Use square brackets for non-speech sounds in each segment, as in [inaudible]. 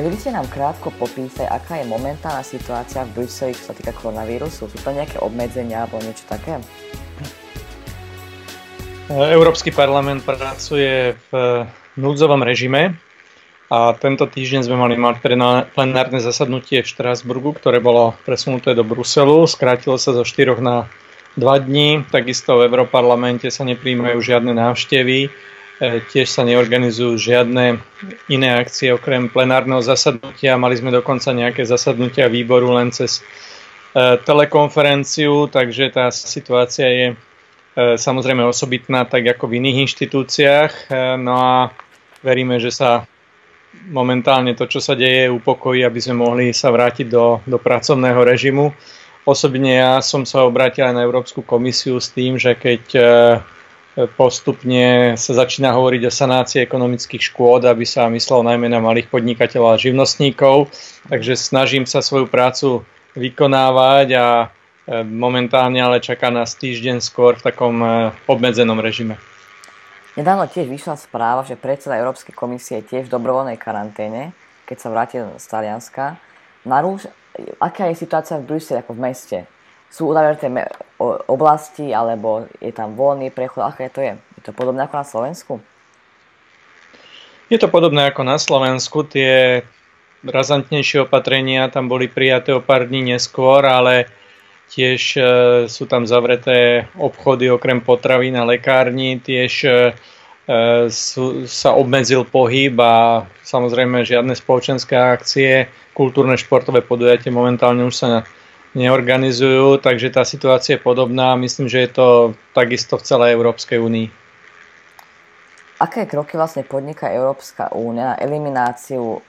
Mohli by ste nám krátko popísať, aká je momentálna situácia v Bruseli, čo sa týka koronavírusu? Sú to nejaké obmedzenia alebo niečo také? Európsky parlament pracuje v núdzovom režime a tento týždeň sme mali mať plenárne zasadnutie v Štrásburgu, ktoré bolo presunuté do Bruselu. Skrátilo sa zo 4 na 2 dní. Takisto v Európarlamente sa nepríjmajú žiadne návštevy tiež sa neorganizujú žiadne iné akcie okrem plenárneho zasadnutia. Mali sme dokonca nejaké zasadnutia výboru len cez e, telekonferenciu, takže tá situácia je e, samozrejme osobitná, tak ako v iných inštitúciách. No a veríme, že sa momentálne to, čo sa deje, upokojí, aby sme mohli sa vrátiť do, do pracovného režimu. Osobne ja som sa obrátil aj na Európsku komisiu s tým, že keď postupne sa začína hovoriť o sanácii ekonomických škôd, aby sa myslelo najmä na malých podnikateľov a živnostníkov. Takže snažím sa svoju prácu vykonávať a e, momentálne ale čaká nás týždeň skôr v takom e, obmedzenom režime. Nedávno tiež vyšla správa, že predseda Európskej komisie je tiež v dobrovoľnej karanténe, keď sa vrátil z Talianska. Narúš, aká je situácia v Bruseli ako v meste? Sú uzavreté oblasti, alebo je tam voľný prechod, aké to je? Je to podobné ako na Slovensku? Je to podobné ako na Slovensku. Tie razantnejšie opatrenia tam boli prijaté o pár dní neskôr, ale tiež e, sú tam zavreté obchody okrem potravín a lekární, tiež e, sú, sa obmedzil pohyb a samozrejme žiadne spoločenské akcie, kultúrne športové podujatie momentálne už sa neorganizujú, takže tá situácia je podobná. Myslím, že je to takisto v celej Európskej únii. Aké kroky vlastne podniká Európska únia na elimináciu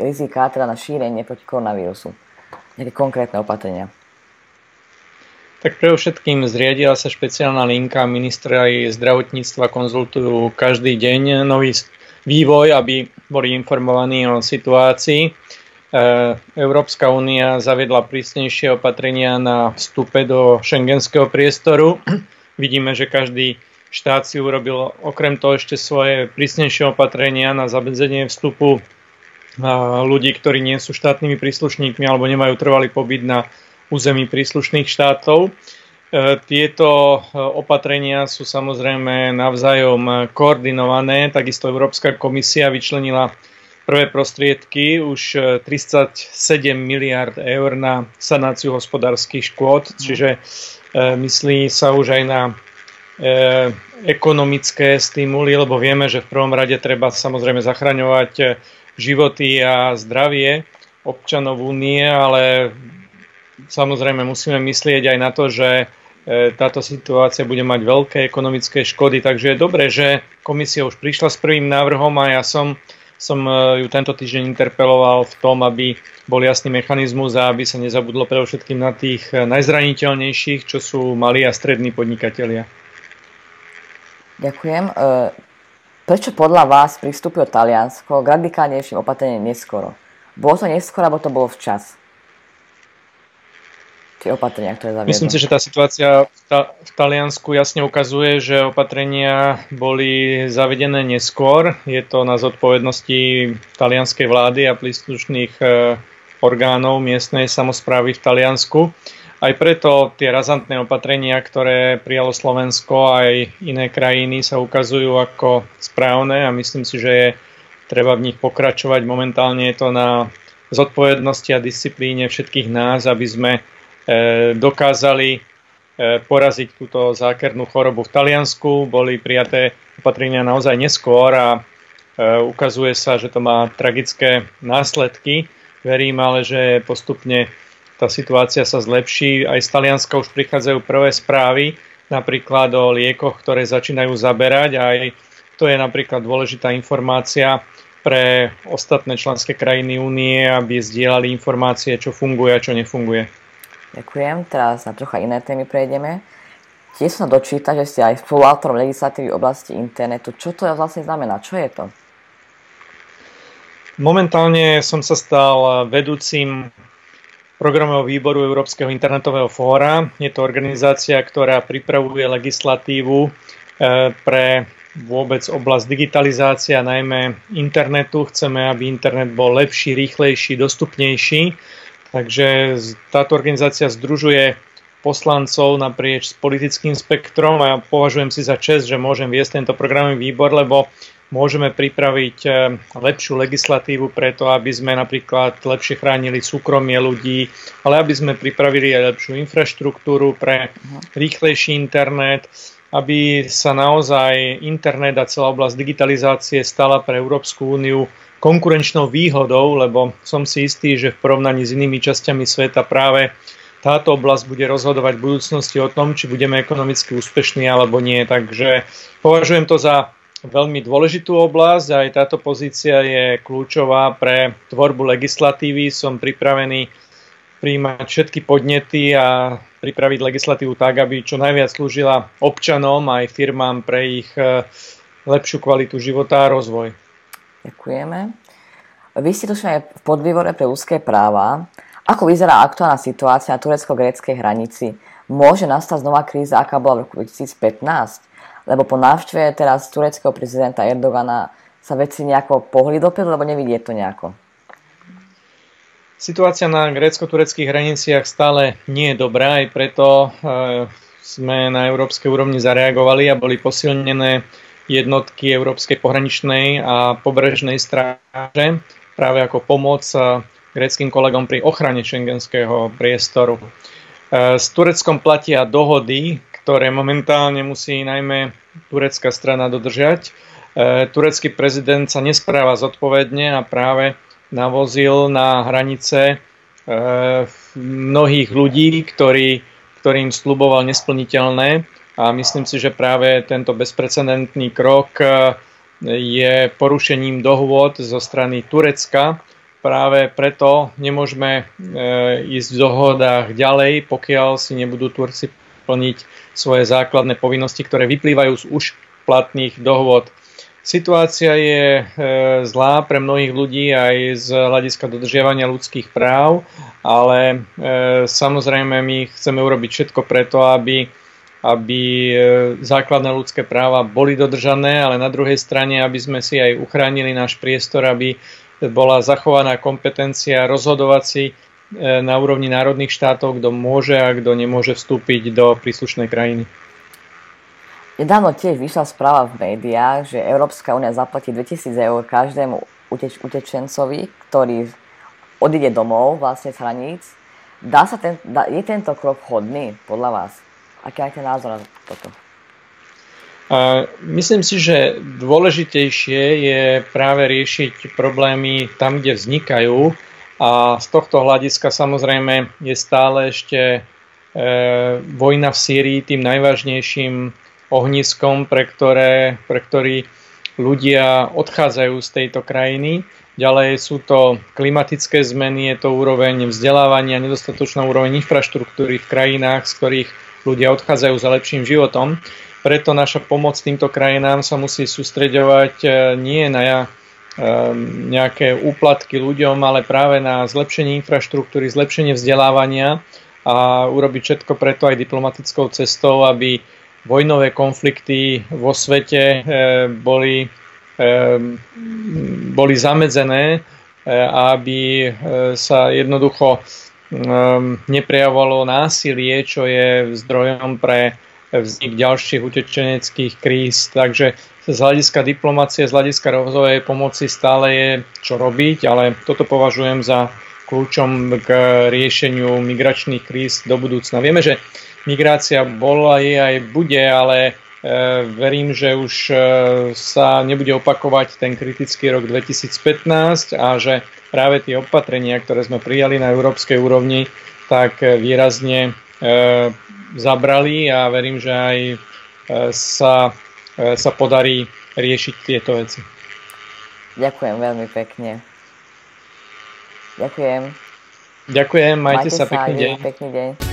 rizika, teda na šírenie proti koronavírusu? Nejaké konkrétne opatrenia? Tak pre všetkým zriadila sa špeciálna linka. Ministri zdravotníctva konzultujú každý deň nový vývoj, aby boli informovaní o situácii. E, Európska únia zaviedla prísnejšie opatrenia na vstupe do šengenského priestoru. [clears throat] Vidíme, že každý štát si urobil okrem toho ešte svoje prísnejšie opatrenia na zabedzenie vstupu e, ľudí, ktorí nie sú štátnymi príslušníkmi alebo nemajú trvalý pobyt na území príslušných štátov. E, tieto opatrenia sú samozrejme navzájom koordinované. Takisto Európska komisia vyčlenila prvé prostriedky, už 37 e, miliard eur na sanáciu hospodárskych škôd, mhm. čiže e, myslí sa už aj na e, ekonomické stimuly, lebo vieme, že v prvom rade treba samozrejme zachraňovať životy a zdravie občanov únie, ale samozrejme musíme myslieť aj na to, že táto situácia bude mať veľké ekonomické škody, takže je dobré, že komisia už prišla s prvým návrhom a ja som som e, ju tento týždeň interpeloval v tom, aby bol jasný mechanizmus a aby sa nezabudlo predovšetkým na tých e, najzraniteľnejších, čo sú malí a strední podnikatelia. Ďakujem. E, prečo podľa vás pristúpilo Taliansko k radikálnejším opatreniam neskoro? Bolo to neskoro, alebo to bolo včas? Tie opatrenia, ktoré zaviedlo? Myslím si, že tá situácia v, ta- v Taliansku jasne ukazuje, že opatrenia boli zavedené neskôr. Je to na zodpovednosti talianskej vlády a príslušných e, orgánov miestnej samozprávy v Taliansku. Aj preto tie razantné opatrenia, ktoré prijalo Slovensko aj iné krajiny sa ukazujú ako správne a myslím si, že je treba v nich pokračovať. Momentálne je to na zodpovednosti a disciplíne všetkých nás, aby sme dokázali e, poraziť túto zákernú chorobu v Taliansku. Boli prijaté opatrenia naozaj neskôr a e, ukazuje sa, že to má tragické následky. Verím ale, že postupne tá situácia sa zlepší. Aj z Talianska už prichádzajú prvé správy, napríklad o liekoch, ktoré začínajú zaberať. Aj to je napríklad dôležitá informácia pre ostatné členské krajiny únie, aby zdieľali informácie, čo funguje a čo nefunguje. Ďakujem. Teraz na trocha iné témy prejdeme. Tiež som dočíta, že ste aj spoluautorom legislatívy v oblasti internetu. Čo to vlastne znamená? Čo je to? Momentálne som sa stal vedúcim programového výboru Európskeho internetového fóra. Je to organizácia, ktorá pripravuje legislatívu e, pre vôbec oblasť digitalizácia, najmä internetu. Chceme, aby internet bol lepší, rýchlejší, dostupnejší. Takže táto organizácia združuje poslancov naprieč s politickým spektrom a ja považujem si za čest, že môžem viesť tento programový výbor, lebo môžeme pripraviť eh, lepšiu legislatívu preto, aby sme napríklad lepšie chránili súkromie ľudí, ale aby sme pripravili aj lepšiu infraštruktúru pre rýchlejší internet, aby sa naozaj internet a celá oblasť digitalizácie stala pre Európsku úniu konkurenčnou výhodou, lebo som si istý, že v porovnaní s inými časťami sveta práve táto oblasť bude rozhodovať v budúcnosti o tom, či budeme ekonomicky úspešní alebo nie. Takže považujem to za veľmi dôležitú oblasť a aj táto pozícia je kľúčová pre tvorbu legislatívy. Som pripravený príjmať všetky podnety a pripraviť legislatívu tak, aby čo najviac slúžila občanom aj firmám pre ich e, lepšiu kvalitu života a rozvoj. Ďakujeme. Vy ste tu aj v podvýbore pre ľudské práva. Ako vyzerá aktuálna situácia na turecko-gréckej hranici? Môže nastať znova kríza, aká bola v roku 2015? lebo po návšteve teraz tureckého prezidenta Erdogana sa veci nejako pohli dopredu, lebo nevidie to nejako. Situácia na grécko-tureckých hraniciach stále nie je dobrá, aj preto e, sme na európskej úrovni zareagovali a boli posilnené jednotky Európskej pohraničnej a pobrežnej stráže práve ako pomoc e, gréckým kolegom pri ochrane šengenského priestoru. E, s Tureckom platia dohody, ktoré momentálne musí najmä turecká strana dodržať. Turecký prezident sa nespráva zodpovedne a práve navozil na hranice e, mnohých ľudí, ktorí, ktorým sluboval nesplniteľné a myslím si, že práve tento bezprecedentný krok e, je porušením dohôd zo strany Turecka. Práve preto nemôžeme ísť v dohodách ďalej, pokiaľ si nebudú Turci plniť svoje základné povinnosti, ktoré vyplývajú z už platných dohôd. Situácia je e, zlá pre mnohých ľudí aj z hľadiska dodržiavania ľudských práv, ale e, samozrejme my chceme urobiť všetko preto, aby, aby e, základné ľudské práva boli dodržané, ale na druhej strane, aby sme si aj uchránili náš priestor, aby bola zachovaná kompetencia rozhodovací na úrovni národných štátov, kto môže a kto nemôže vstúpiť do príslušnej krajiny. Nedávno tiež vyšla správa v médiách, že Európska únia zaplatí 2000 eur každému uteč- utečencovi, ktorý odíde domov vlastne z hraníc. Dá sa ten, dá, je tento krok vhodný podľa vás? Aký máte názor na toto? A myslím si, že dôležitejšie je práve riešiť problémy tam, kde vznikajú a z tohto hľadiska samozrejme je stále ešte e, vojna v Sýrii tým najvážnejším ohniskom, pre, ktoré, pre ktorý ľudia odchádzajú z tejto krajiny. Ďalej sú to klimatické zmeny, je to úroveň vzdelávania, nedostatočná úroveň infraštruktúry v krajinách, z ktorých ľudia odchádzajú za lepším životom. Preto naša pomoc týmto krajinám sa musí sústreďovať e, nie na Ehm, nejaké úplatky ľuďom, ale práve na zlepšenie infraštruktúry, zlepšenie vzdelávania a urobiť všetko preto aj diplomatickou cestou, aby vojnové konflikty vo svete eh, boli, ehm, boli zamedzené eh, aby eh, sa jednoducho ehm, neprejavovalo násilie, čo je zdrojom pre vznik ďalších utečeneckých kríz. Takže z hľadiska diplomácie, z hľadiska rozvojovej pomoci stále je čo robiť, ale toto považujem za kľúčom k riešeniu migračných kríz do budúcna. Vieme, že migrácia bola, je aj bude, ale e, verím, že už e, sa nebude opakovať ten kritický rok 2015 a že práve tie opatrenia, ktoré sme prijali na európskej úrovni, tak výrazne e, zabrali a verím, že aj sa sa podarí riešiť tieto veci. Ďakujem veľmi pekne. Ďakujem. Ďakujem, majte, majte sa, pekný deň. Pekný deň.